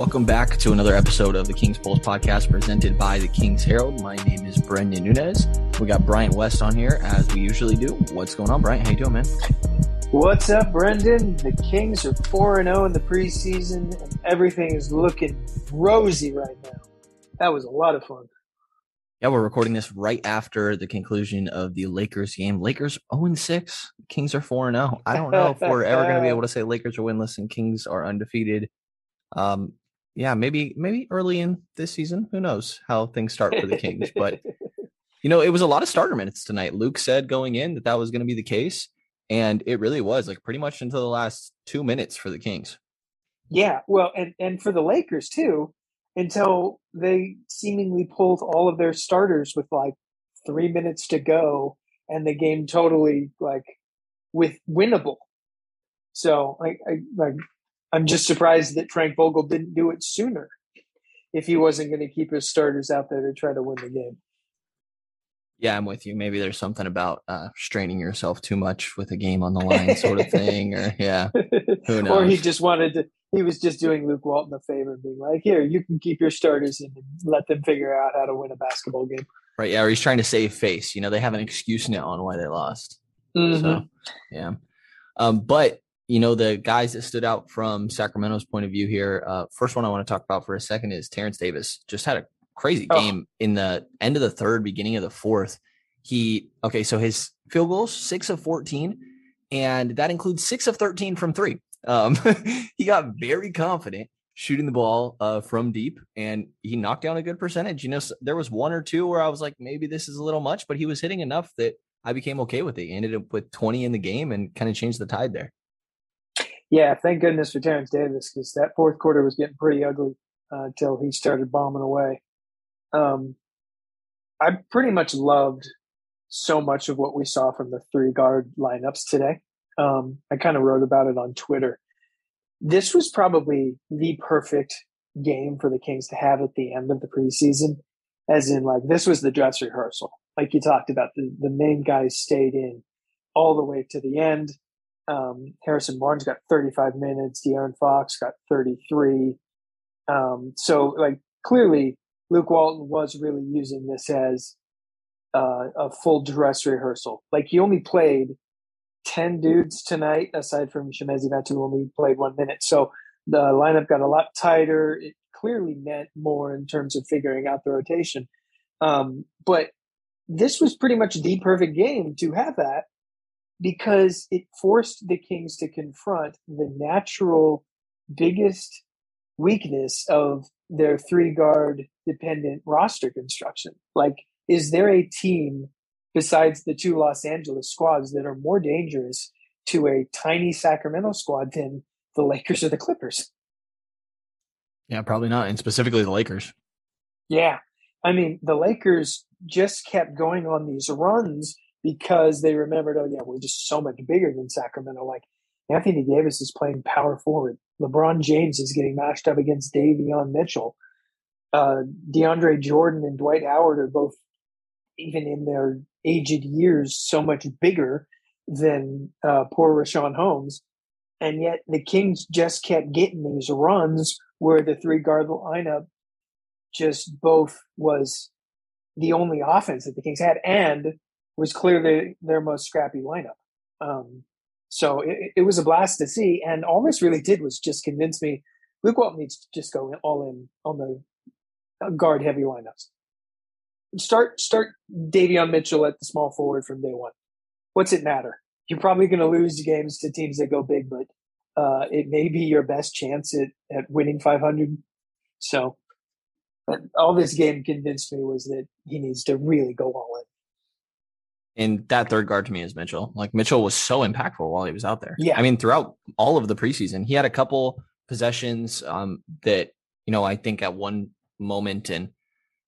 Welcome back to another episode of the King's Pulse podcast presented by the King's Herald. My name is Brendan Nunez. We got Bryant West on here as we usually do. What's going on, Bryant? How you doing, man? What's up, Brendan? The Kings are 4 0 in the preseason, and everything is looking rosy right now. That was a lot of fun. Yeah, we're recording this right after the conclusion of the Lakers game. Lakers 0 6, Kings are 4 0. I don't know if we're ever going to be able to say Lakers are winless and Kings are undefeated. Um, yeah, maybe maybe early in this season. Who knows how things start for the Kings? but you know, it was a lot of starter minutes tonight. Luke said going in that that was going to be the case, and it really was. Like pretty much until the last two minutes for the Kings. Yeah, well, and and for the Lakers too, until they seemingly pulled all of their starters with like three minutes to go, and the game totally like with winnable. So like I, like I'm just surprised that Frank Vogel didn't do it sooner if he wasn't going to keep his starters out there to try to win the game. Yeah, I'm with you. Maybe there's something about uh, straining yourself too much with a game on the line, sort of thing, or yeah, who knows? or he just wanted to. He was just doing Luke Walton a favor, being like, "Here, you can keep your starters in and let them figure out how to win a basketball game." Right? Yeah, or he's trying to save face. You know, they have an excuse now on why they lost. Mm-hmm. So, yeah. Um, but you know, the guys that stood out from Sacramento's point of view here. Uh, first one I want to talk about for a second is Terrence Davis. Just had a crazy Oh. game in the end of the third, beginning of the fourth. He okay, so his field goals six of fourteen, and that includes six of thirteen from three. Um, he got very confident shooting the ball uh, from deep, and he knocked down a good percentage. You know, there was one or two where I was like, maybe this is a little much, but he was hitting enough that I became okay with it. He ended up with twenty in the game and kind of changed the tide there. Yeah, thank goodness for Terrence Davis because that fourth quarter was getting pretty ugly uh, until he started bombing away. Um, I pretty much loved so much of what we saw from the three guard lineups today. Um, I kind of wrote about it on Twitter. This was probably the perfect game for the Kings to have at the end of the preseason, as in, like, this was the dress rehearsal. Like you talked about, the, the main guys stayed in all the way to the end. Um, Harrison Barnes got 35 minutes. De'Aaron Fox got 33. Um, so, like, clearly, Luke Walton was really using this as uh, a full dress rehearsal. Like, he only played 10 dudes tonight, aside from Chimezie who only played one minute. So, the lineup got a lot tighter. It clearly meant more in terms of figuring out the rotation. Um, but this was pretty much the perfect game to have that because it forced the Kings to confront the natural biggest weakness of their three guard dependent roster construction. Like, is there a team besides the two Los Angeles squads that are more dangerous to a tiny Sacramento squad than the Lakers or the Clippers? Yeah, probably not, and specifically the Lakers. Yeah. I mean, the Lakers just kept going on these runs because they remembered, oh, yeah, we're just so much bigger than Sacramento. Like, Anthony Davis is playing power forward. LeBron James is getting matched up against Davion Mitchell. Uh, DeAndre Jordan and Dwight Howard are both, even in their aged years, so much bigger than uh, poor Richaun Holmes. And yet the Kings just kept getting these runs where the three guard lineup just both was the only offense that the Kings had and was clearly their most scrappy lineup. Um, so it, it was a blast to see. And all this really did was just convince me Luke Walton needs to just go all in on the guard heavy lineups. Start start Davion Mitchell at the small forward from day one. What's it matter? You're probably going to lose games to teams that go big, but uh, it may be your best chance at, at winning 500. So all this game convinced me was that he needs to really go all in. And that third guard to me is Mitchell. Like Mitchell was so impactful while he was out there. Yeah. I mean, throughout all of the preseason, he had a couple possessions um, that, you know, I think at one moment, and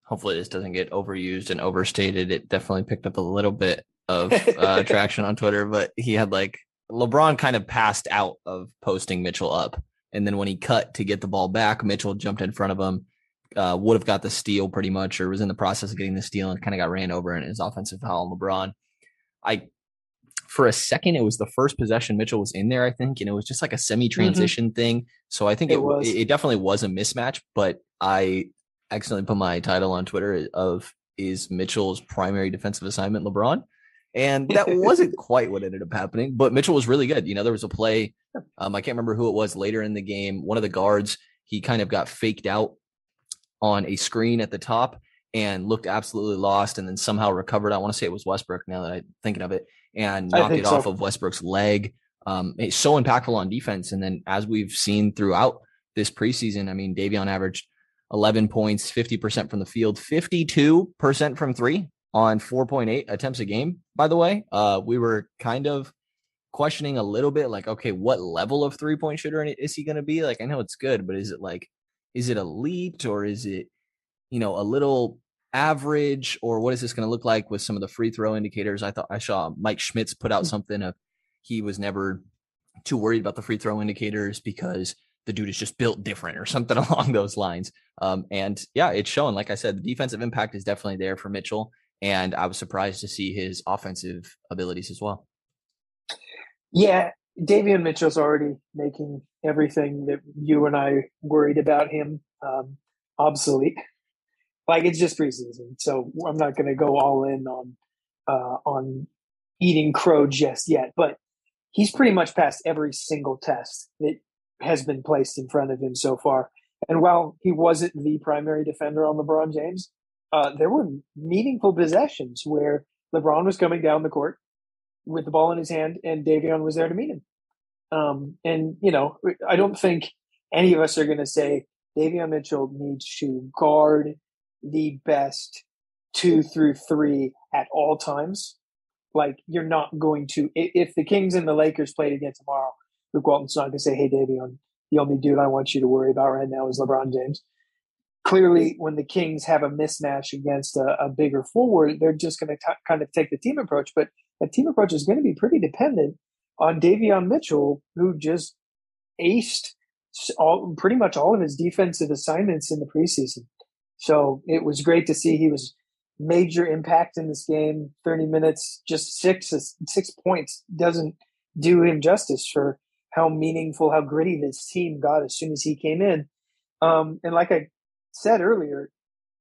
hopefully this doesn't get overused and overstated, it definitely picked up a little bit of uh, traction on Twitter, but he had like LeBron kind of passed out of posting Mitchell up. And then when he cut to get the ball back, Mitchell jumped in front of him, uh, would have got the steal pretty much, or was in the process of getting the steal and kind of got ran over in his offensive foul on LeBron. I for a second, it was the first possession Mitchell was in there, I think, and it was just like a semi-transition mm-hmm. thing. So I think it, it was it definitely was a mismatch, but I accidentally put my title on Twitter of is Mitchell's primary defensive assignment LeBron. And that wasn't quite what ended up happening, but Mitchell was really good. You know, there was a play, um, I can't remember who it was later in the game. One of the guards, he kind of got faked out on a screen at the top and looked absolutely lost and then somehow recovered. I want to say it was Westbrook now that I'm thinking of it and knocked it so. off of Westbrook's leg. Um, it's so impactful on defense. And then as we've seen throughout this preseason, I mean, Davion averaged 11 points, 50% from the field, 52% from three on 4.8 attempts a game. By the way, uh, we were kind of questioning a little bit like, okay, what level of three point shooter is he going to be? Like, I know it's good, but is it like, is it elite or is it, you know, a little average or what is this going to look like with some of the free throw indicators? I thought I saw Mike Schmitz put out mm. something of he was never too worried about the free throw indicators because the dude is just built different or something along those lines. Um, and yeah, it's showing. Like I said, the defensive impact is definitely there for Mitchell, and I was surprised to see his offensive abilities as well. Yeah, Davion Mitchell's already making everything that you and I worried about him um, obsolete. Like it's just preseason, so I'm not going to go all in on uh, on eating crow just yet. But he's pretty much passed every single test that has been placed in front of him so far. And while he wasn't the primary defender on LeBron James, uh, there were meaningful possessions where LeBron was coming down the court with the ball in his hand, and Davion was there to meet him. Um, and you know, I don't think any of us are going to say Davion Mitchell needs to guard the best two through three at all times. Like you're not going to if the Kings and the Lakers played again tomorrow, Luke Walton's not going to say, "Hey, Davion, the only dude I want you to worry about right now is LeBron James." Clearly, when the Kings have a mismatch against a, a bigger forward, they're just going to kind of take the team approach. But that team approach is going to be pretty dependent on Davion Mitchell, who just aced all pretty much all of his defensive assignments in the preseason. So it was great to see he was major impact in this game. Thirty minutes, just six six points doesn't do him justice for how meaningful, how gritty this team got as soon as he came in. Um, and like I said earlier,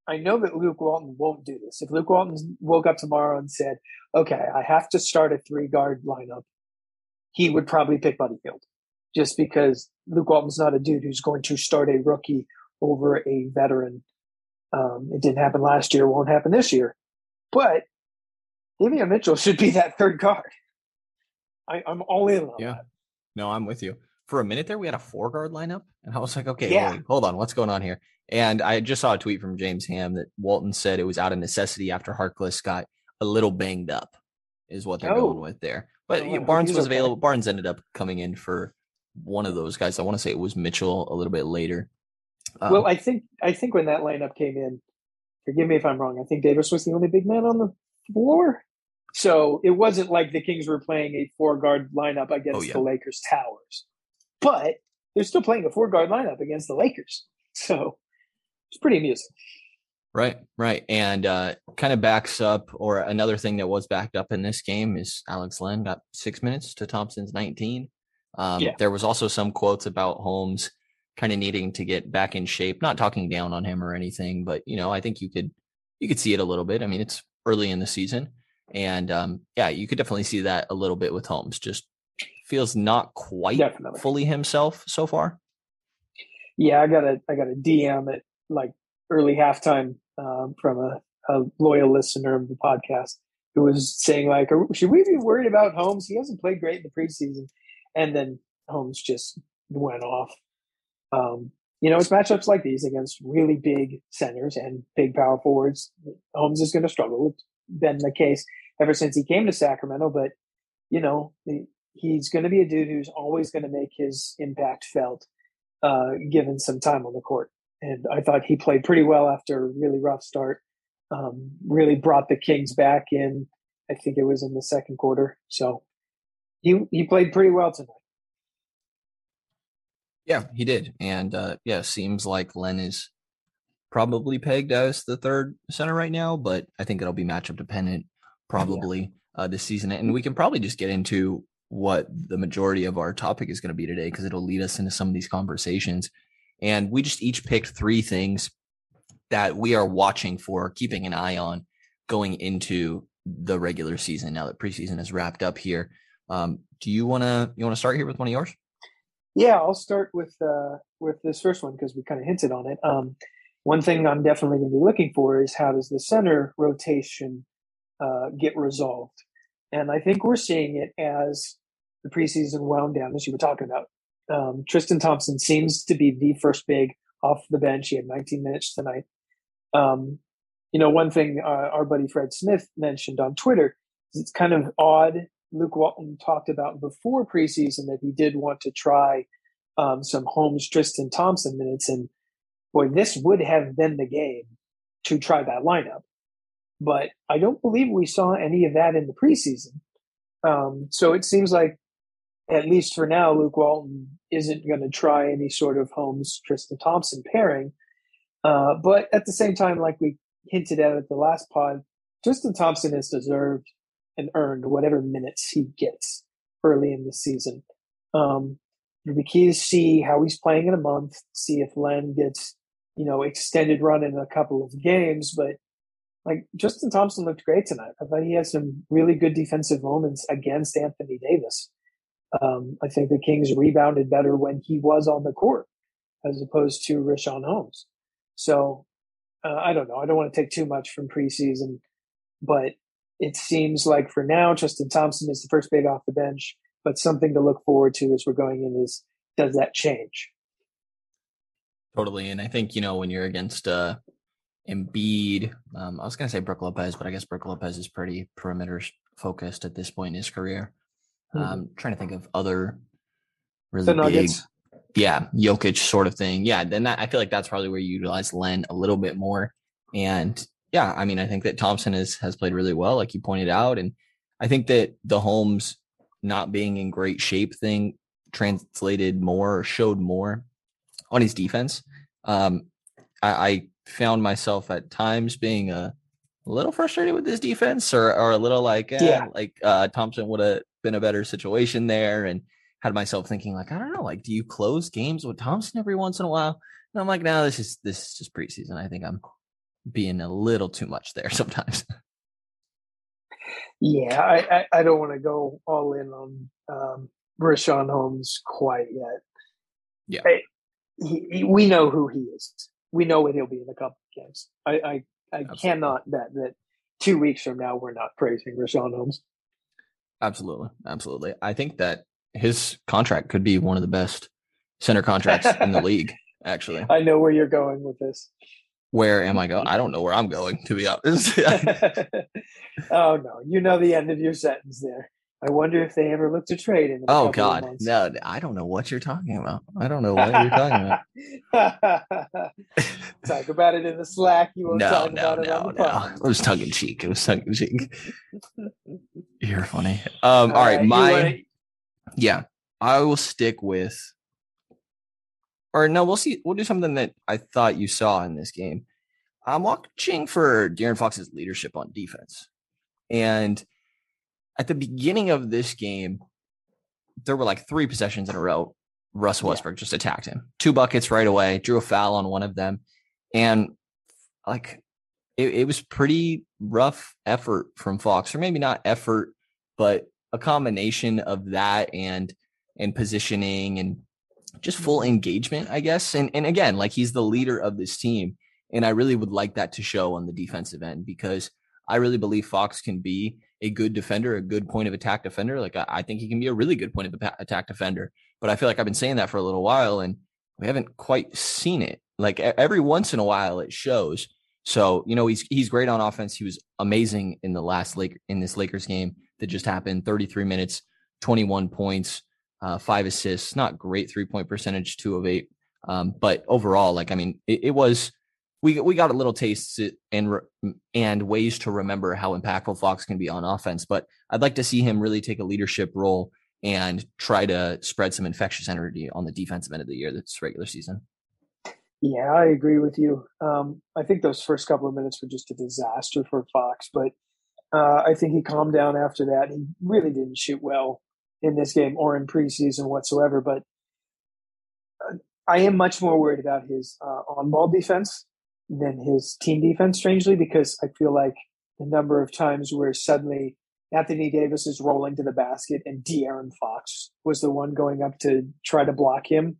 I know that Luke Walton won't do this. If Luke Walton woke up tomorrow and said, "Okay, I have to start a three guard lineup," he would probably pick Buddy Hield, just because Luke Walton's not a dude who's going to start a rookie over a veteran um, it didn't happen last year, won't happen this year. But Davion Mitchell should be that third guard. I, am all in on yeah. That. No, I'm with you. For a minute there, we had a four guard lineup, and I was like, okay, yeah. wait, hold on, what's going on here? And I just saw a tweet from James Ham that Walton said it was out of necessity after Harkless got a little banged up, is what they're oh. going with there. But you know, Barnes was available. Barnes ended up coming in for one of those guys. I want to say it was Mitchell a little bit later. Um, well, I think I think when that lineup came in, forgive me if I'm wrong. I think Davis was the only big man on the floor, so it wasn't like the Kings were playing a four guard lineup against oh, yeah. the Lakers towers, but they're still playing a four guard lineup against the Lakers. So it's pretty amusing. Right, right. And uh, kind of backs up, or another thing that was backed up in this game is Alex Len got six minutes to Thompson's 19. Um, yeah. There was also some quotes about Holmes kind of needing to get back in shape. Not talking down on him or anything, but you know, I think you could you could see it a little bit. I mean, it's early in the season, and um, yeah, you could definitely see that a little bit with Holmes. Just feels not quite definitely. fully himself so far. Yeah, I got a I got a DM at like early halftime um, from a, a loyal listener of the podcast who was saying like, should we be worried about Holmes? He hasn't played great in the preseason, and then Holmes just went off. Um, you know, it's matchups like these against really big centers and big power forwards. Holmes is going to struggle. It's been the case ever since he came to Sacramento, but you know, he's going to be a dude who's always going to make his impact felt, uh, given some time on the court. And I thought he played pretty well after a really rough start. Um, really brought the Kings back in. I think it was in the second quarter. So he he played pretty well tonight. Yeah, he did. And uh, yeah, seems like Len is probably pegged as the third center right now, but I think it'll be matchup dependent, probably. uh, this season. And we can probably just get into what the majority of our topic is going to be today because it'll lead us into some of these conversations. And we just each picked three things that we are watching for, keeping an eye on going into the regular season now that preseason is wrapped up here. Um, do you want to you want to start here with one of yours? Yeah, I'll start with uh, with this first one because we kind of hinted on it. Um, one thing I'm definitely going to be looking for is how does the center rotation uh, get resolved, and I think we're seeing it as the preseason wound down, as you were talking about. Um, Tristan Thompson seems to be the first big off the bench. He had 19 minutes tonight. Um, you know, one thing uh, our buddy Fred Smith mentioned on Twitter is it's kind of odd. Luke Walton talked about before preseason that he did want to try um, some Holmes Tristan Thompson minutes, and boy, this would have been the game to try that lineup. But I don't believe we saw any of that in the preseason. Um, so it seems like, at least for now, Luke Walton isn't going to try any sort of Holmes Tristan Thompson pairing. Uh, but at the same time, like we hinted at at the last pod, Tristan Thompson has deserved and earned whatever minutes he gets early in the season. Um, the key is see how he's playing in a month, see if Len gets, you know, extended run in a couple of games. But like Tristan Thompson looked great tonight. I thought he had some really good defensive moments against Anthony Davis. Um, I think the Kings rebounded better when he was on the court as opposed to Richaun Holmes. So uh, I don't know. I don't want to take too much from preseason, but it seems like for now, Tristan Thompson is the first big off the bench. But something to look forward to as we're going in is does that change? Totally, and I think you know when you're against uh, Embiid, um, I was going to say Brook Lopez, but I guess Brook Lopez is pretty perimeter focused at this point in his career. Mm-hmm. Um, trying to think of other really big yeah, Jokic sort of thing. Yeah, then that, I feel like that's probably where you utilize Len a little bit more. And yeah, I mean, I think that Thompson is, has played really well, like you pointed out. And I think that the Holmes not being in great shape thing translated more or showed more on his defense. Um, I, I found myself at times being a, a little frustrated with his defense or, or a little like, eh, yeah. like uh, Thompson would have been a better situation there. And had myself thinking like, I don't know, like, do you close games with Thompson every once in a while? And I'm like, no, this is this is just preseason. I think I'm being a little too much there sometimes. Yeah, I, I, I don't want to go all in on um, Richaun Holmes quite yet. Yeah, I, he, he, we know who he is. We know what he'll be in a couple of games. I I, I cannot bet that two weeks from now we're not praising Richaun Holmes. Absolutely, absolutely. I think that his contract could be one of the best center contracts in the league. Actually, I know where you're going with this. Where am I going? I don't know where I'm going, to be honest. oh no, you know the end of your sentence there. I wonder if they ever looked to trade in. oh God, no! I don't know what you're talking about. I don't know what you're talking about. talk about it in the Slack. You won't no, talk no, about no, it on the no. It was tongue in cheek. It was tongue in cheek. you're funny. Um, all, all right, right, my wanna, yeah, I will stick with, or no, we'll see. We'll do something that I thought you saw in this game. I'm watching for De'Aaron Fox's leadership on defense. And at the beginning of this game, there were like three possessions in a row. Russ Westbrook yeah. just attacked him. Two buckets right away, drew a foul on one of them. And like it, it was pretty rough effort from Fox, or maybe not effort, but a combination of that and and positioning and just full mm-hmm. engagement, I guess. And and again, like he's the leader of this team, and I really would like that to show on the defensive end because I really believe Fox can be a good defender, a good point of attack defender. Like I, I think he can be a really good point of attack defender. But I feel like I've been saying that for a little while, and we haven't quite seen it. Like every once in a while, it shows. So you know he's he's great on offense. He was amazing in the last Lake in this Lakers game that just happened 33 minutes, 21 points, uh, five assists. Not great three point percentage, two of eight. Um, but overall, like, I mean, it, it, was, we, we got a little taste and, and ways to remember how impactful Fox can be on offense. But I'd like to see him really take a leadership role and try to spread some infectious energy on the defensive end of the year that's regular season. Yeah, I agree with you. Um, I think those first couple of minutes were just a disaster for Fox, but Uh, I think he calmed down after that. He really didn't shoot well in this game or in preseason whatsoever. But uh, I am much more worried about his uh, on-ball defense than his team defense, strangely, because I feel like the number of times where suddenly Anthony Davis is rolling to the basket and De'Aaron Fox was the one going up to try to block him.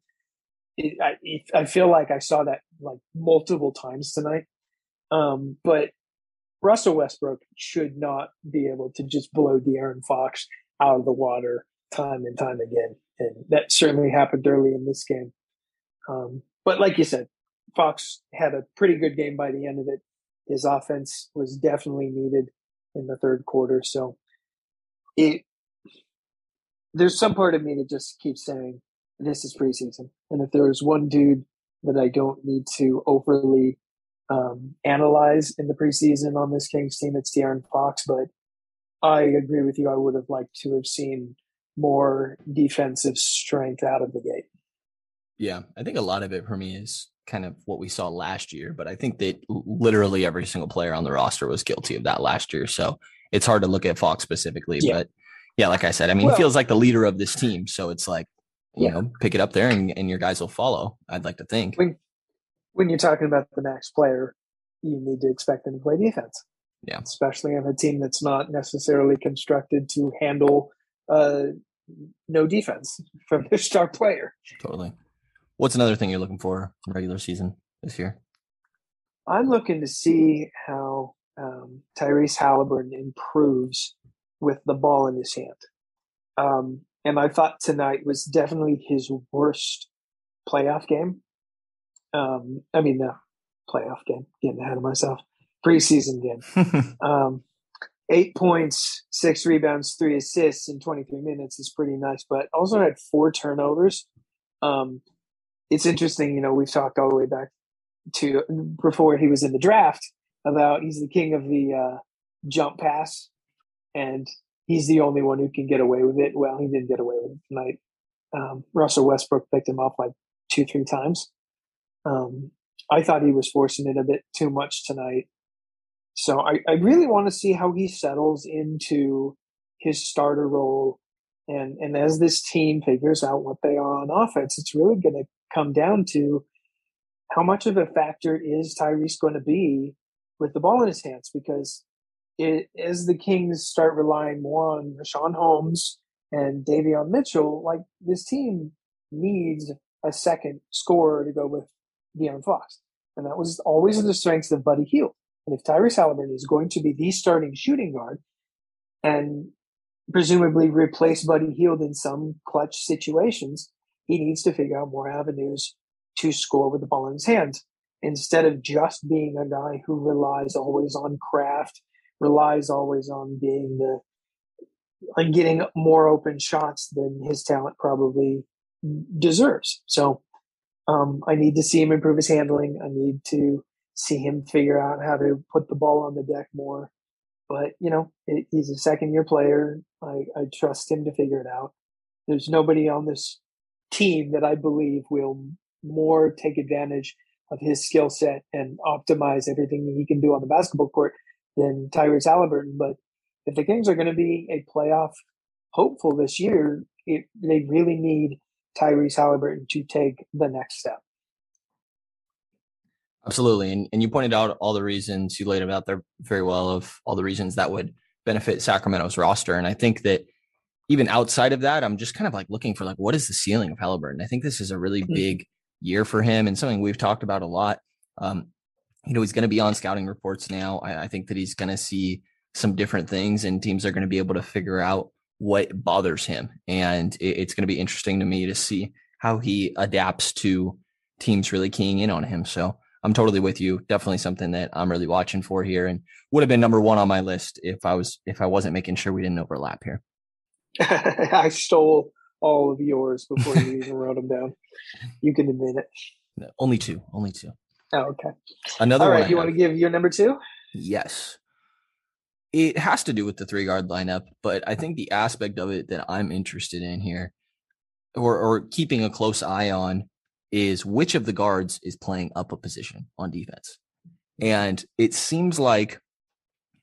It, I, it, I feel like I saw that like multiple times tonight. Um, but Russell Westbrook should not be able to just blow De'Aaron Fox out of the water time and time again. And that certainly happened early in this game. Um, but like you said, Fox had a pretty good game by the end of it. His offense was definitely needed in the third quarter. So it there's some part of me that just keeps saying this is preseason. And if there is one dude that I don't need to overly um, analyze in the preseason on this Kings team, it's De'Aaron Fox. But I agree with you. I would have liked to have seen more defensive strength out of the gate. Yeah, I think a lot of it for me is kind of what we saw last year, but I think that literally every single player on the roster was guilty of that last year. So it's hard to look at Fox specifically, yeah. but yeah, like I said, I mean, well, he feels like the leader of this team. So it's like, you yeah. know, pick it up there and, and your guys will follow. I'd like to think. When, when you're talking about the next player, you need to expect them to play defense. Yeah. Especially on a team that's not necessarily constructed to handle uh, no defense from their star player. Totally. What's another thing you're looking for regular season this year? I'm looking to see how um, Tyrese Halliburton improves with the ball in his hand. Um, and I thought tonight was definitely his worst playoff game. Um, I mean, the playoff game, getting ahead of myself, preseason game. um, eight points, six rebounds, three assists in 23 minutes is pretty nice, but also had four turnovers. Um, it's interesting, you know, we've talked all the way back to before he was in the draft about he's the king of the uh, jump pass, and he's the only one who can get away with it. Well, he didn't get away with it tonight. Um, Russell Westbrook picked him up like two, three times. Um, I thought he was forcing it a bit too much tonight. So I, I really want to see how he settles into his starter role. And, and as this team figures out what they are on offense, it's really going to come down to how much of a factor is Tyrese going to be with the ball in his hands because it, as the Kings start relying more on Sean Holmes and Davion Mitchell, like this team needs a second scorer to go with De'Aaron Fox. And that was always the strengths of Buddy Hield. And if Tyrese Halliburton is going to be the starting shooting guard and presumably replace Buddy Hield in some clutch situations, he needs to figure out more avenues to score with the ball in his hands instead of just being a guy who relies always on craft, relies always on being the on getting more open shots than his talent probably deserves. So um, I need to see him improve his handling. I need to see him figure out how to put the ball on the deck more. But you know, it, he's a second year player. I, I trust him to figure it out. There's nobody on this team that I believe will more take advantage of his skill set and optimize everything that he can do on the basketball court than Tyrese Halliburton. But if the Kings are going to be a playoff hopeful this year, it, they really need Tyrese Halliburton to take the next step. Absolutely. And, and you pointed out all the reasons you laid them out there very well of all the reasons that would benefit Sacramento's roster. And I think that even outside of that, I'm just kind of like looking for like, what is the ceiling of Halliburton? I think this is a really mm-hmm. big year for him and something we've talked about a lot. Um, you know, he's going to be on scouting reports now. I, I think that he's going to see some different things and teams are going to be able to figure out what bothers him. And it, it's going to be interesting to me to see how he adapts to teams really keying in on him. So I'm totally with you. Definitely something that I'm really watching for here and would have been number one on my list if I was, if I wasn't making sure we didn't overlap here. I stole all of yours before you even wrote them down. You can admit it. No, only two. Only two. Oh, okay. Another all right, You want to give your number two? Yes. It has to do with the three guard lineup, but I think the aspect of it that I'm interested in here or, or keeping a close eye on is which of the guards is playing up a position on defense. And it seems like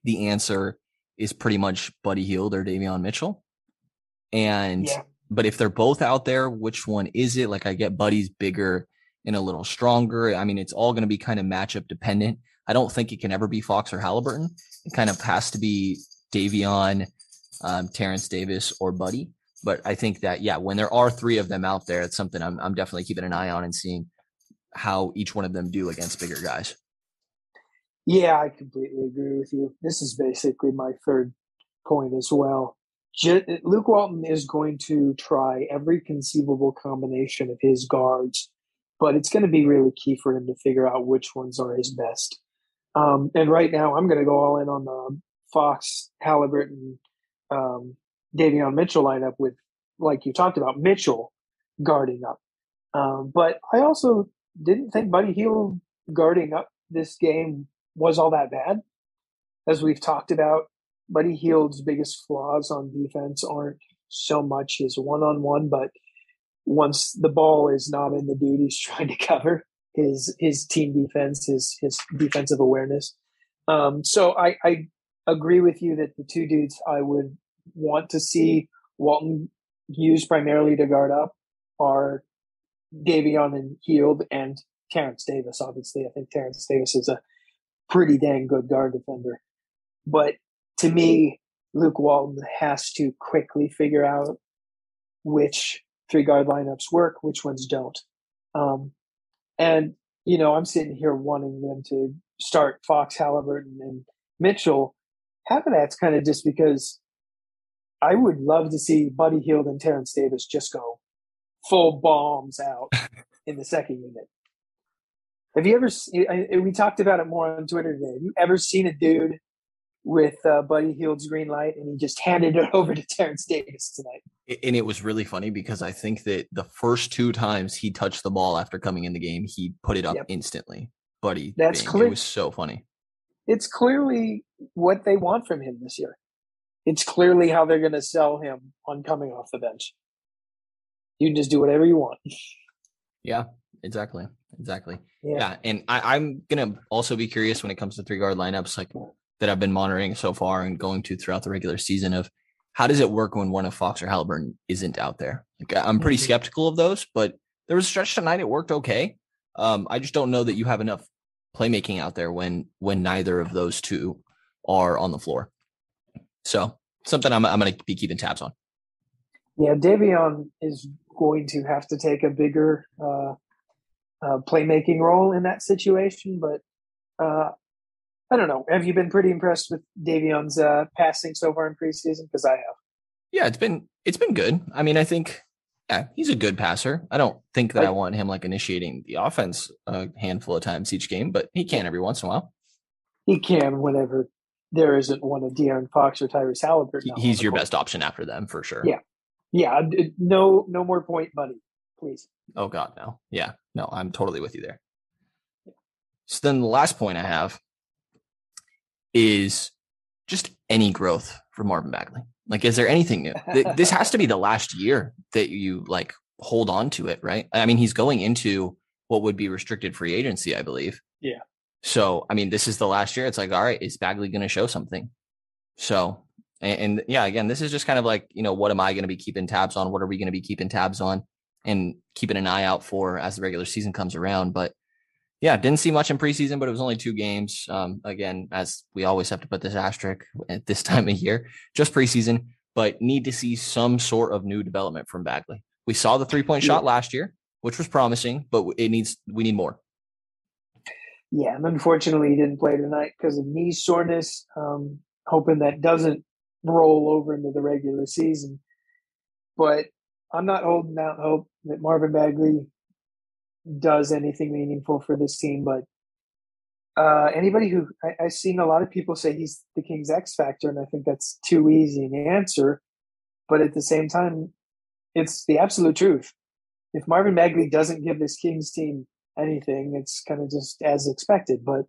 the answer is pretty much Buddy Hield or Davion Mitchell. And Yeah. but if they're both out there, which one is it? Like I get Buddy's bigger and a little stronger. I mean, it's all going to be kind of matchup dependent. I don't think it can ever be Fox or Halliburton. It kind of has to be Davion, um, Terrence Davis, or Buddy. But I think that yeah, when there are three of them out there, it's something I'm I'm definitely keeping an eye on and seeing how each one of them do against bigger guys. Yeah, I completely agree with you. This is basically my third point as well. Luke Walton is going to try every conceivable combination of his guards, but it's going to be really key for him to figure out which ones are his best. Um, and right now, I'm going to go all in on the Fox, Halliburton, um, Davion Mitchell lineup with, like you talked about, Mitchell guarding up. Um, but I also didn't think Buddy Hield guarding up this game was all that bad. As we've talked about, Buddy Hield's biggest flaws on defense aren't so much his one on one, but once the ball is not in the dude he's trying to cover, his his team defense, his his defensive awareness. Um, so I, I agree with you that the two dudes I would want to see Walton use primarily to guard up are Davion and Hield and Terrence Davis. Obviously, I think Terrence Davis is a pretty dang good guard defender. But to me, Luke Walton has to quickly figure out which three guard lineups work, which ones don't. Um, and, you know, I'm sitting here wanting them to start Fox, Halliburton, and Mitchell. Half of that's kind of just because I would love to see Buddy Hield and Terrence Davis just go full bombs out in the second unit. Have you ever? We talked about it more on Twitter today. Have you ever seen a dude with uh, Buddy Hield's green light and he just handed it over to Terrence Davis tonight? And it was really funny because I think that the first two times he touched the ball after coming in the game, he put it up yep. instantly. Buddy, that's clear. It was so funny. It's clearly what they want from him this year. It's clearly how they're going to sell him on coming off the bench. You can just do whatever you want. Yeah, exactly. Exactly. Yeah. yeah. And I, I'm going to also be curious when it comes to three guard lineups like that I've been monitoring so far and going to throughout the regular season of how does it work when one of Fox or Halliburton isn't out there? Like I'm pretty skeptical of those, but there was a stretch tonight it worked okay. Um, I just don't know that you have enough playmaking out there when when neither of those two are on the floor. So something I'm I'm going to be keeping tabs on. Yeah, Davion is going to have to take a bigger uh, uh, playmaking role in that situation. But uh, I don't know. Have you been pretty impressed with Davion's uh, passing so far in preseason? Because I have. Yeah, it's been it's been good. I mean, I think yeah, he's a good passer. I don't think that like, I want him like initiating the offense a handful of times each game, but he can every once in a while. He can whenever there isn't one of De'Aaron Fox or Tyrese Halliburton. He's your best option after them for sure. Yeah, yeah. No, no more point, buddy. Please. Oh God, no. Yeah, no. I'm totally with you there. So then the last point I have is just any growth for Marvin Bagley. Like, is there anything new? this has to be the last year that you like hold on to it, right? I mean, he's going into what would be restricted free agency, I believe. Yeah. So, I mean, this is the last year. It's like, all right, is Bagley going to show something? So, and, and, yeah, again, this is just kind of like, you know, what am I going to be keeping tabs on? What are we going to be keeping tabs on and keeping an eye out for as the regular season comes around? But yeah, didn't see much in preseason, but it was only two games. Um, again, as we always have to put this asterisk at this time of year, just preseason, but need to see some sort of new development from Bagley. We saw the three point shot last year, which was promising, but it needs we need more. Yeah, and unfortunately, he didn't play tonight because of knee soreness. Um, hoping that doesn't roll over into the regular season. But I'm not holding out hope that Marvin Bagley does anything meaningful for this team. But uh, anybody who I, I've seen a lot of people say he's the Kings X factor, and I think that's too easy an answer. But at the same time, it's the absolute truth. If Marvin Bagley doesn't give this Kings team anything, it's kind of just as expected. But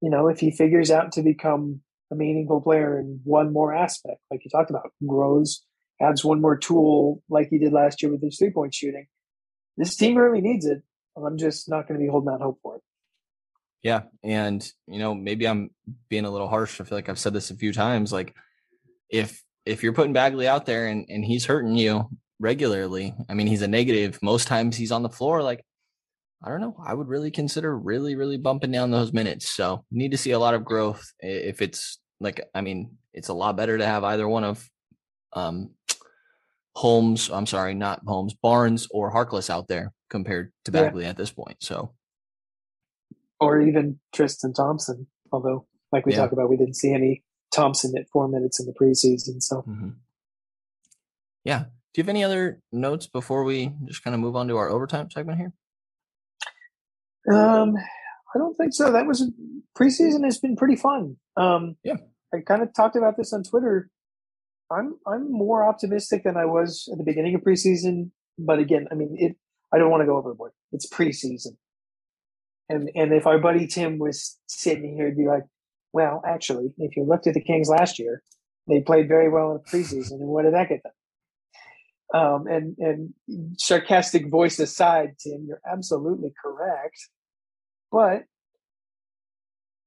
you know, if he figures out to become a meaningful player in one more aspect, like you talked about, grows, adds one more tool, like he did last year with his three point shooting. This team really needs it. I'm just not going to be holding out hope for it. Yeah. And, you know, maybe I'm being a little harsh. I feel like I've said this a few times. Like, if if you're putting Bagley out there and, and he's hurting you regularly, I mean, he's a negative. Most times he's on the floor. Like, I don't know. I would really consider really, really bumping down those minutes. So need to see a lot of growth. If it's like, I mean, it's a lot better to have either one of um, Holmes. I'm sorry, not Holmes, Barnes or Harkless out there compared to Bagley yeah. at this point. So, or even Tristan Thompson. Although, like we yeah. talked about, we didn't see any Thompson at four minutes in the preseason. So, mm-hmm. yeah. Do you have any other notes before we just kind of move on to our overtime segment here? Um, I don't think so. That was preseason has been pretty fun. Um, yeah, I kind of talked about this on Twitter. I'm I'm more optimistic than I was at the beginning of preseason, but again, I mean, it. I don't want to go overboard. It's preseason, and and if our buddy Tim was sitting here, he'd be like, "Well, actually, if you looked at the Kings last year, they played very well in the preseason, and what did that get them?" Um, and and sarcastic voice aside, Tim, you're absolutely correct. But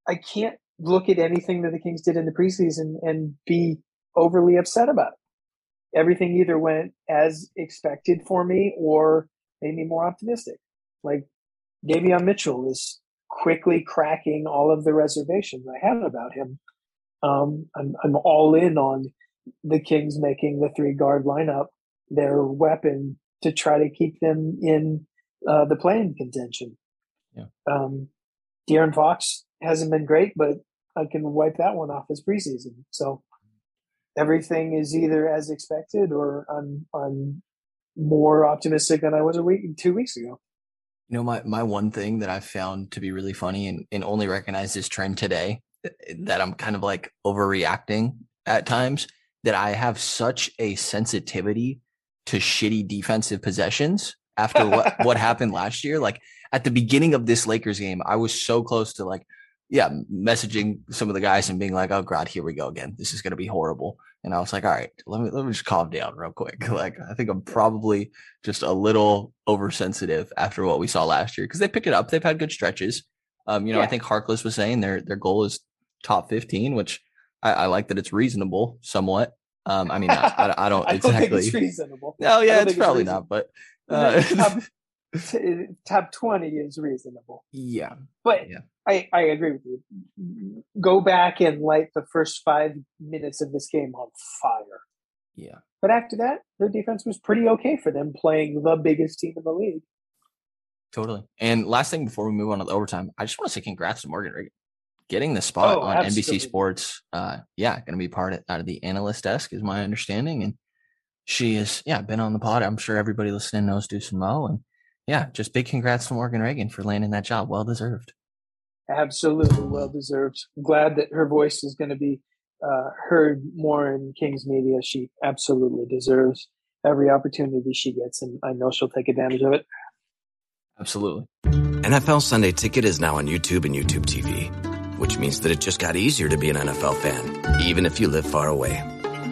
I can't look at anything that the Kings did in the preseason and be overly upset about it. Everything either went as expected for me or made me more optimistic. Like Davion Mitchell is quickly cracking all of the reservations I had about him. Um, I'm, I'm all in on the Kings making the three guard lineup their weapon to try to keep them in uh, the playing contention. Yeah. Um, De'Aaron Fox hasn't been great, but I can wipe that one off as preseason. So everything is either as expected or I'm, I'm more optimistic than I was a week, two weeks ago. You know, my, my one thing that I found to be really funny and, and only recognize this trend today that I'm kind of like overreacting at times that I have such a sensitivity to shitty defensive possessions after what, what happened last year. Like at the beginning of this Lakers game, I was so close to like, yeah, messaging some of the guys and being like, "Oh God, here we go again. This is going to be horrible." And I was like, "All right, let me let me just calm down real quick." Like, I think I'm probably just a little oversensitive after what we saw last year because they picked it up. They've had good stretches. Um, you know, yeah. I think Harkless was saying their their goal is top 15, which I, I like that it's reasonable somewhat. Um, I mean, I, I, I don't I exactly. Don't it's reasonable. No, yeah, it's probably it's not, but uh, top, top twenty is reasonable. Yeah, but yeah. I I agree with you. Go back and light the first five minutes of this game on fire. Yeah, but after that, their defense was pretty okay for them playing the biggest team in the league. Totally. And last thing before we move on to the overtime, I just want to say congrats to Morgan Ragan getting the spot oh, on absolutely. NBC Sports. Uh, yeah, going to be part of, out of the analyst desk is my understanding, and she is yeah been on the pod. I'm sure everybody listening knows Deuce and Mo, and yeah, just big congrats to Morgan Ragan for landing that job. Well deserved. Absolutely well deserved. glad that her voice is going to be uh, heard more in Kings media. She absolutely deserves every opportunity she gets, and I know she'll take advantage of it. Absolutely. NFL Sunday Ticket is now on YouTube and YouTube TV which means that it just got easier to be an NFL fan, even if you live far away.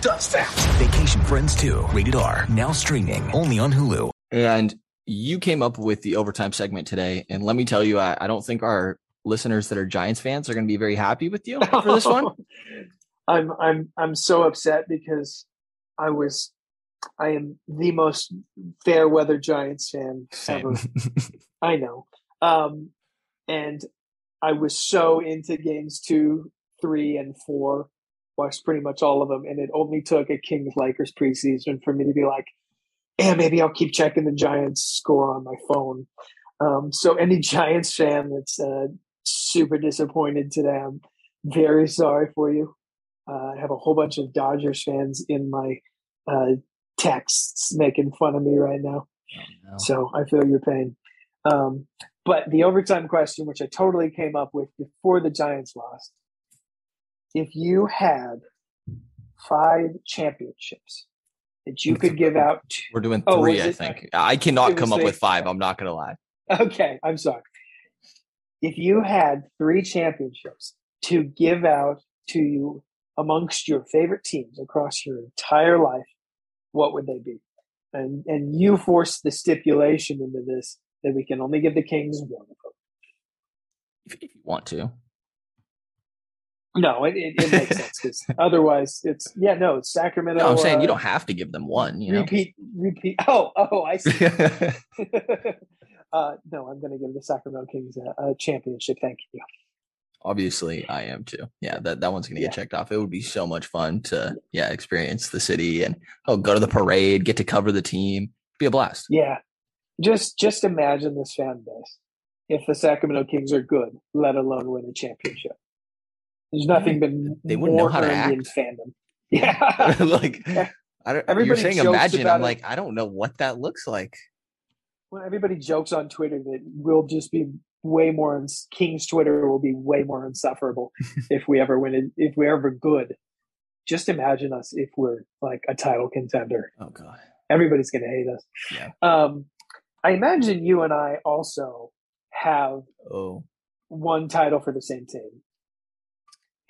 does that? Vacation Friends 2, rated R, now streaming only on Hulu. And you came up with the overtime segment today. And let me tell you, I, I don't think our listeners that are Giants fans are going to be very happy with you for this one. I'm I'm I'm so upset because I was I am the most fair weather Giants fan Same. ever. I know. Um, and I was so into games two, three, and four watched pretty much all of them, and it only took a Kings Lakers preseason for me to be like, yeah, maybe I'll keep checking the Giants score on my phone. Um, so any Giants fan that's uh, super disappointed today, I'm very sorry for you. Uh, I have a whole bunch of Dodgers fans in my uh, texts making fun of me right now. No. So I feel your pain. Um, but the overtime question, which I totally came up with before the Giants lost, if you had five championships that you could give out, to, We're doing Oh, three, was I it- think. I cannot come up with five. I'm not gonna lie. okay, I'm sorry. If you had three championships to give out to you amongst your favorite teams across your entire life, what would they be? And and you force the stipulation into this that we can only give the Kings one of them. If you want to. No, it, it, it makes sense because otherwise it's yeah no it's Sacramento. No, I'm saying you uh, don't have to give them one. You know. repeat repeat. Oh oh I see. uh, no, I'm going to give the Sacramento Kings a, a championship. Thank you. Obviously, I am too. Yeah, that, that one's gonna get Yeah. checked off. It would be so much fun to yeah experience the city and oh go to the parade, get to cover the team, be a blast. Yeah, just just imagine this fan base if the Sacramento Kings are good, let alone win a championship. There's nothing been They wouldn't know how to earned in act. fandom. Yeah, like I don't. Everybody you're saying imagine. I'm it. like I don't know what that looks like. well, everybody jokes on Twitter that we'll just be way more. Ins- Kings Twitter will be way more insufferable if we ever win it. If we're ever good, just imagine us if we're like a title contender. Oh god. everybody's going to hate us. Yeah. Um, I imagine you and I also have Oh one title for the same team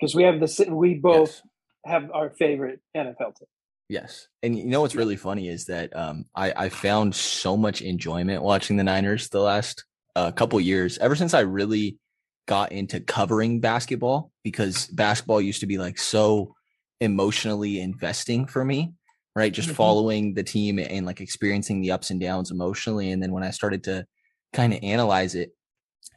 because we have the we both yes. have our favorite NFL team. Yes. And you know what's really funny is that um, I, I found so much enjoyment watching the Niners the last uh, couple years, ever since I really got into covering basketball, because basketball used to be like so emotionally investing for me, right? Just Mhm. following the team and like experiencing the ups and downs emotionally. And then when I started to kind of analyze it,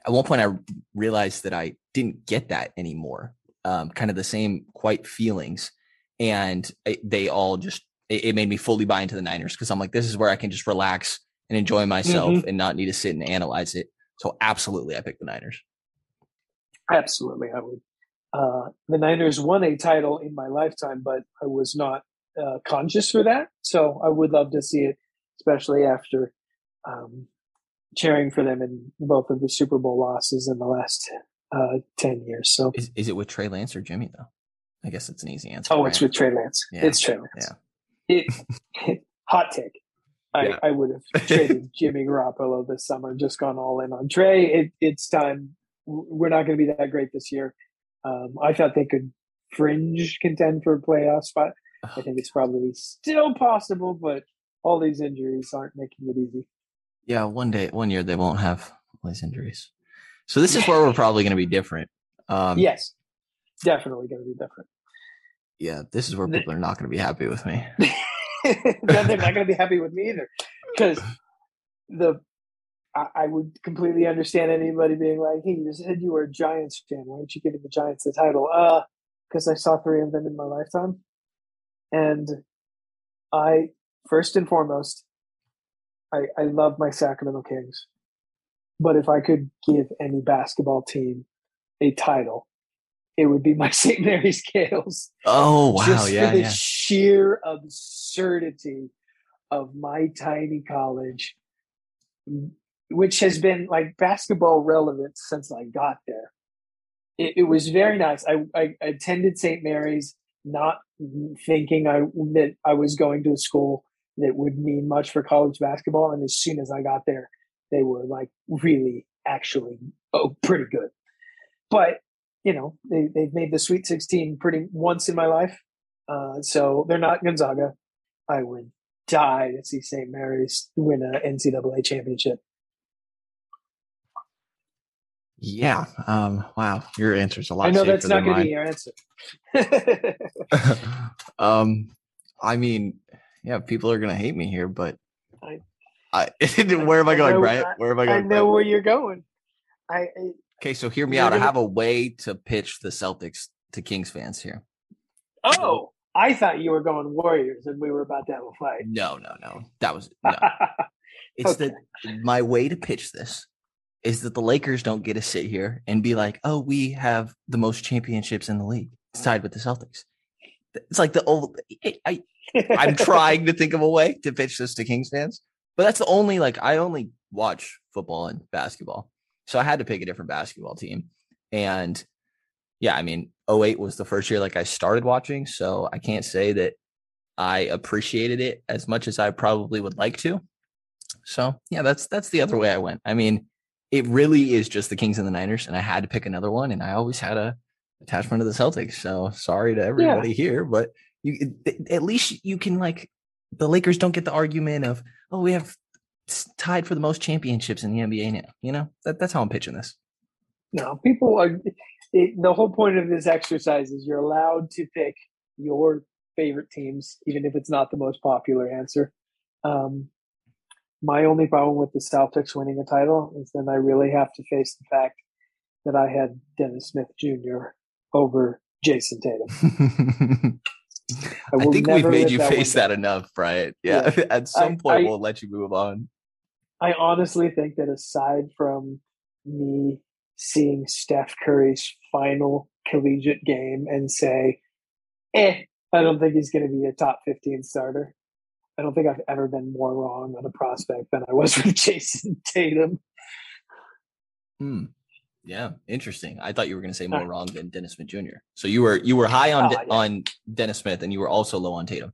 at one point I realized that I didn't get that anymore. Um, kind of the same quite feelings and it, they all just it, it made me fully buy into the Niners because I'm like, this is where I can just relax and enjoy myself and not need to sit and analyze it. So absolutely, I picked the Niners. Absolutely, I would. Uh, the Niners won a title in my lifetime, but I was not uh, conscious for that. So I would love to see it, especially after um, cheering for them in both of the Super Bowl losses in the last uh, ten years. So Is is it with Trey Lance or Jimmy though? I guess it's an easy answer. Oh, right? it's with Trey Lance. Yeah, It's Trey Lance. It, hot take. I, Yeah. I would have traded Jimmy Garoppolo this summer, just gone all in on Trey. It, it's time. We're not going to be that great this year. Um, I thought they could fringe contend for a playoff spot. I think it's probably still possible, but all these injuries aren't making it easy. yeah, one day, one year they won't have all these injuries. So this is where we're probably going to be different. Um, yes, definitely going to be different. yeah, this is where people are not going to be happy with me. then they're not going to be happy with me either because the I, I would completely understand anybody being like, "Hey, you said you were a Giants fan. Why aren't you giving the Giants the title?" Uh, because I saw three of them in my lifetime, and I first and foremost, I I love my Sacramento Kings, but if I could give any basketball team a title, it would be my St. Mary's Gaels Oh wow, just yeah, for the yeah. sheer absurdity of my tiny college, which has been like basketball relevant since I got there. It, it was very nice. I, I attended St. Mary's, not thinking I that I was going to a school that would mean much for college basketball, and as soon as I got there, they were like really, actually, oh, pretty good. But you know, they they've made the Sweet 16 pretty once in my life. Uh, so they're not Gonzaga. I would die to see St. Mary's win a NCAA championship. Yeah. Um. Wow, your answer's a lot. I know that's not going to mine. be your answer. um, I mean, yeah, people are gonna hate me here, but I- I, where am I I going, know- Bryant? I- Where am I going? I know Bryant? where you're going. I, I Okay, so hear me out. I gonna- have a way to pitch the Celtics to Kings fans here. oh, I thought you were going Warriors, and we were about to have a fight. No, no, no. That was no. It's Okay. that my way to pitch this is that the Lakers don't get to sit here and be like, "Oh, we have the most championships in the league, it's tied with the Celtics." It's like the old. I, I'm trying to think of a way to pitch this to Kings fans, but that's the only like I only watch football and basketball, so I had to pick a different basketball team, and yeah, I mean, 08 was the first year like I started watching, so I can't say that I appreciated it as much as I probably would like to. So yeah, that's that's the other way I went. I mean, it really is just the Kings and the Niners, and I had to pick another one, and I always had a attachment to the Celtics. So sorry to everybody yeah. here, but you at least you can like the Lakers don't get the argument of oh we have tied for the most championships in the NBA now. You know that that's how I'm pitching this. No, people are. It, the whole point of this exercise is you're allowed to pick your favorite teams, even if it's not the most popular answer. Um, my only problem with the Celtics winning a title is then I really have to face the fact that I had Dennis Smith Jr. over Jayson Tatum. I, I think we've made you that face that enough, right? Yeah. yeah. At some point, I, we'll let you move on. I honestly think that aside from me seeing Steph Curry's final collegiate game and say, eh, I don't think he's going to be a top 15 starter. I don't think I've ever been more wrong on a prospect than I was with Jayson Tatum. Hmm. Yeah, interesting. I thought you were going to say more wrong than Dennis Smith Jr. So you were you were high on oh, yeah. on Dennis Smith, and you were also low on Tatum.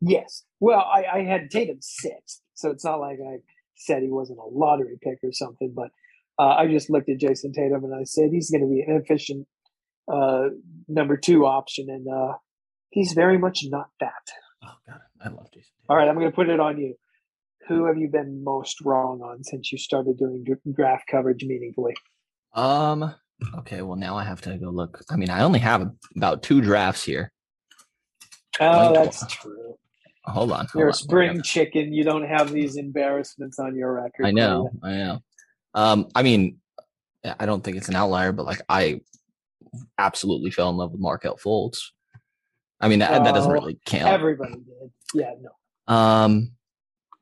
Yes. Well, I, I had Tatum sixth, so it's not like I said he wasn't a lottery pick or something. But uh, I just looked at Jayson Tatum and I said he's going to be an efficient uh, number two option, and uh, he's very much not that. Oh God, I love Jayson. All right, I'm going to put it on you. Who have you been most wrong on since you started doing draft coverage meaningfully? Um. Okay. Well, now I have to go look. I mean, I only have about two drafts here. Oh, that's true. Hold on. Hold You're on. a spring chicken. You don't have these embarrassments on your record. I know. I know. Um. I mean, I don't think it's an outlier, but like I absolutely fell in love with Markelle Fultz. I mean, that, that doesn't really count. Everybody did. Yeah, no. Um,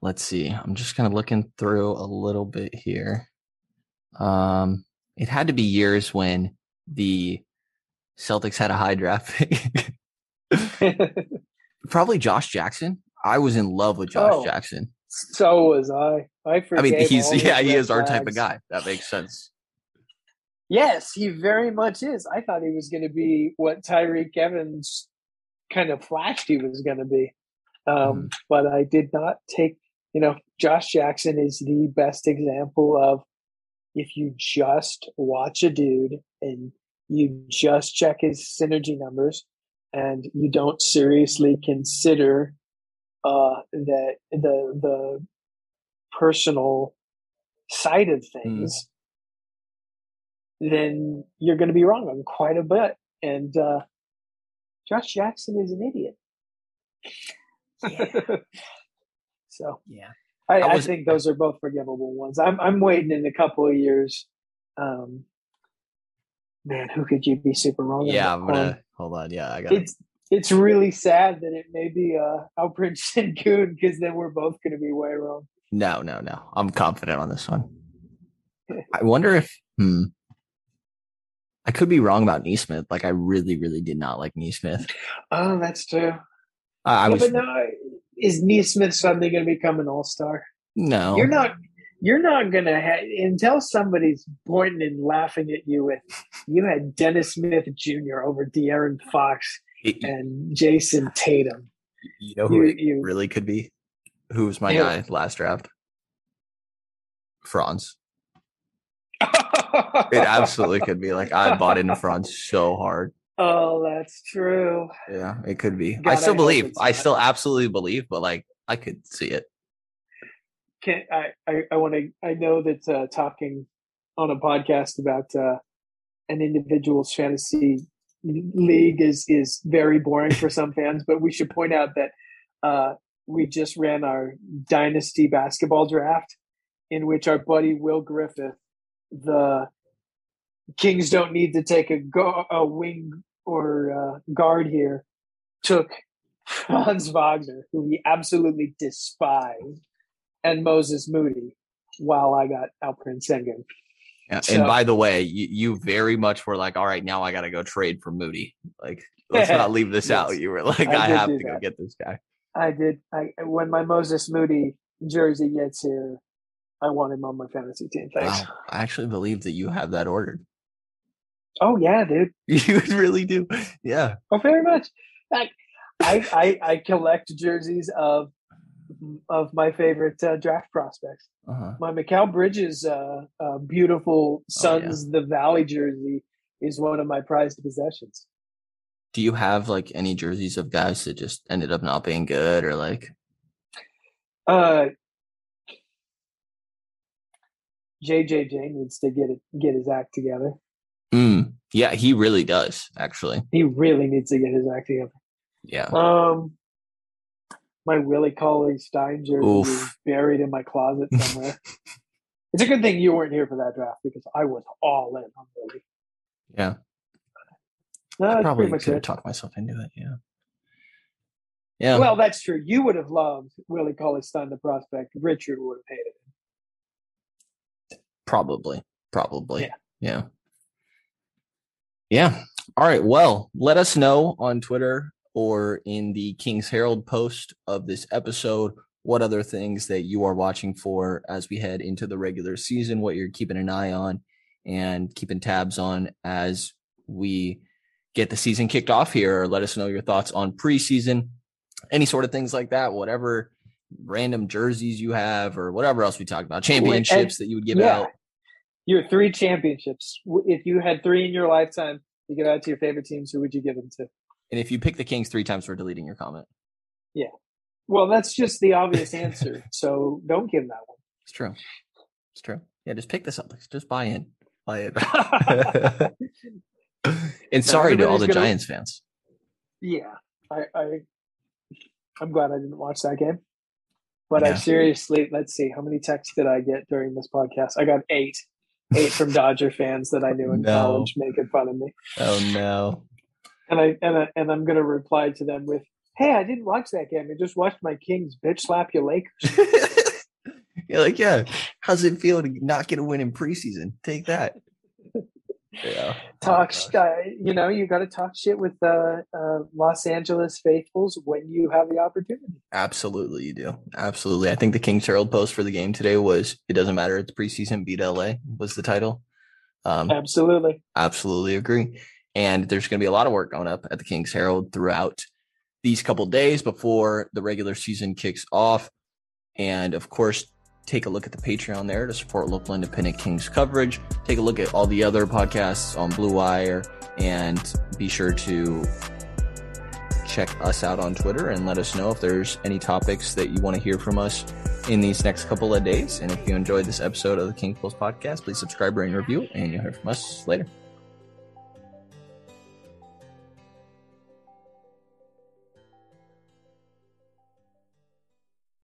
let's see. I'm just kind of looking through a little bit here. Um, it had to be years when the Celtics had a high draft pick. Probably Josh Jackson. I was in love with Josh oh, Jackson. So was I. I I mean, he's yeah, he is our type of guy. That makes sense. Yes, he very much is. I thought he was going to be what Tyreke Evans kind of flashed he was going to be. Um, mm. But I did not take, you know, Josh Jackson is the best example of if you just watch a dude and you just check his synergy numbers and you don't seriously consider uh, that the the personal side of hmm. things, mm. then you're going to be wrong on quite a bit. And uh, Josh Jackson is an idiot. Yeah. so yeah, I, I, was, I, think those are both forgivable ones. I'm I'm waiting in a couple of years. Um, man, who could you be super wrong? Yeah, I'm gonna hold on. Yeah, I got it's it's really sad that it may be uh Alperen Sengun because then we're both gonna be way wrong. No, no, no. I'm confident on this one. I wonder if hmm. I could be wrong about Nesmith. Like I really, really did not like Nesmith. Oh, that's true. Uh, I yeah, was. But now, is Nesmith suddenly going to become an all star? No, you're not. You're not going to have until somebody's pointing and laughing at you And you had Dennis Smith Jr. over De'Aaron Fox and Jayson Tatum. You know who you, you, really could be? Who was my guy last draft? Franz it absolutely could be. Like I bought into Franz so hard. Oh, that's true. Yeah, it could be. God, I still I believe. I still absolutely believe, but like I could see it. Can I? I, I want to. I know that uh, talking on a podcast about uh, an individual's fantasy league is is very boring for some fans, but we should point out that uh, we just ran our dynasty basketball draft, in which our buddy Will Griffith the Kings don't need to take a, go, a wing or uh, guard here, took Franz Wagner, who he absolutely despised, and Moses Moody, while I got Alperen Sengun. Yeah. So- and by the way, you, you very much were like, all right, now I got to go trade for Moody. Like, let's not leave this Yes. out. You were like, I I, have to go get this guy. I did. I when my Moses Moody jersey gets here, I want him on my fantasy team. Thanks. Wow. I actually believe that you have that ordered. Oh yeah, dude. You really do. Yeah. Oh, very much. I, I, I, I collect jerseys of of my favorite uh, draft prospects. Uh-huh. My Mikal Bridges, uh, uh, beautiful Suns the Valley jersey, is one of my prized possessions. Do you have like any jerseys of guys that just ended up not being good or like, Uh, JJJ needs to get it, get his act together. Mm, yeah, he really does actually. He really needs to get his act together. Yeah. Um, my Willie Cauley Stein jersey Oof. is buried in my closet somewhere. it's a good thing you weren't here for that draft because I was all in on Willie. Yeah. No, I probably could have talked myself into it. Yeah. Yeah. Well, that's true. You would have loved Willie Cauley Stein, the prospect. Richard would have hated him. Probably. Probably. Yeah. Yeah. Yeah. All right. Well, let us know on Twitter or in the Kings Herald post of this episode what other things that you are watching for as we head into the regular season, what you're keeping an eye on and keeping tabs on as we get the season kicked off here. Or let us know your thoughts on preseason, any sort of things like that, whatever random jerseys you have or whatever else we talked about, championships that you would give yeah. out. Your three championships. If you had three in your lifetime, you give out to your favorite teams. Who would you give them to? And if you pick the Kings three times, we're deleting your comment. Yeah. Well, that's just the obvious answer. So don't give that one. It's true. It's true. Yeah, just pick the Celtics. Just buy in. Buy it. and sorry to all the gonna- Giants fans. Yeah, I, I, I'm glad I didn't watch that game. But I seriously, let's see, how many texts did I get during this podcast? I got eight, eight from Dodger fans that I knew in No. college making fun of me, Oh no. and I and I, and I'm gonna reply to them with, "Hey, I didn't watch that game. I just watched my Kings bitch slap you Lakers." You're like, yeah. How's it feel to not get a win in preseason? Take that. Yeah. Talk, Oh, uh, you know, you got to talk shit with uh, uh, Los Angeles faithfuls when you have the opportunity. Absolutely, you do. Absolutely. I think the Kings Herald post for the game today was "It doesn't matter. It's preseason. Beat LA." Was the title. Um, Absolutely. absolutely agree. And there's going to be a lot of work going up at the Kings Herald throughout these couple days before the regular season kicks off. And of course, take a look at the Patreon there to support local independent Kings coverage. Take a look at all the other podcasts on Blue Wire and be sure to check us out on Twitter and let us know if there's any topics that you want to hear from us in these next couple of days. And if you enjoyed this episode of the King Pulse podcast, please subscribe, rate, and review, and you'll hear from us later.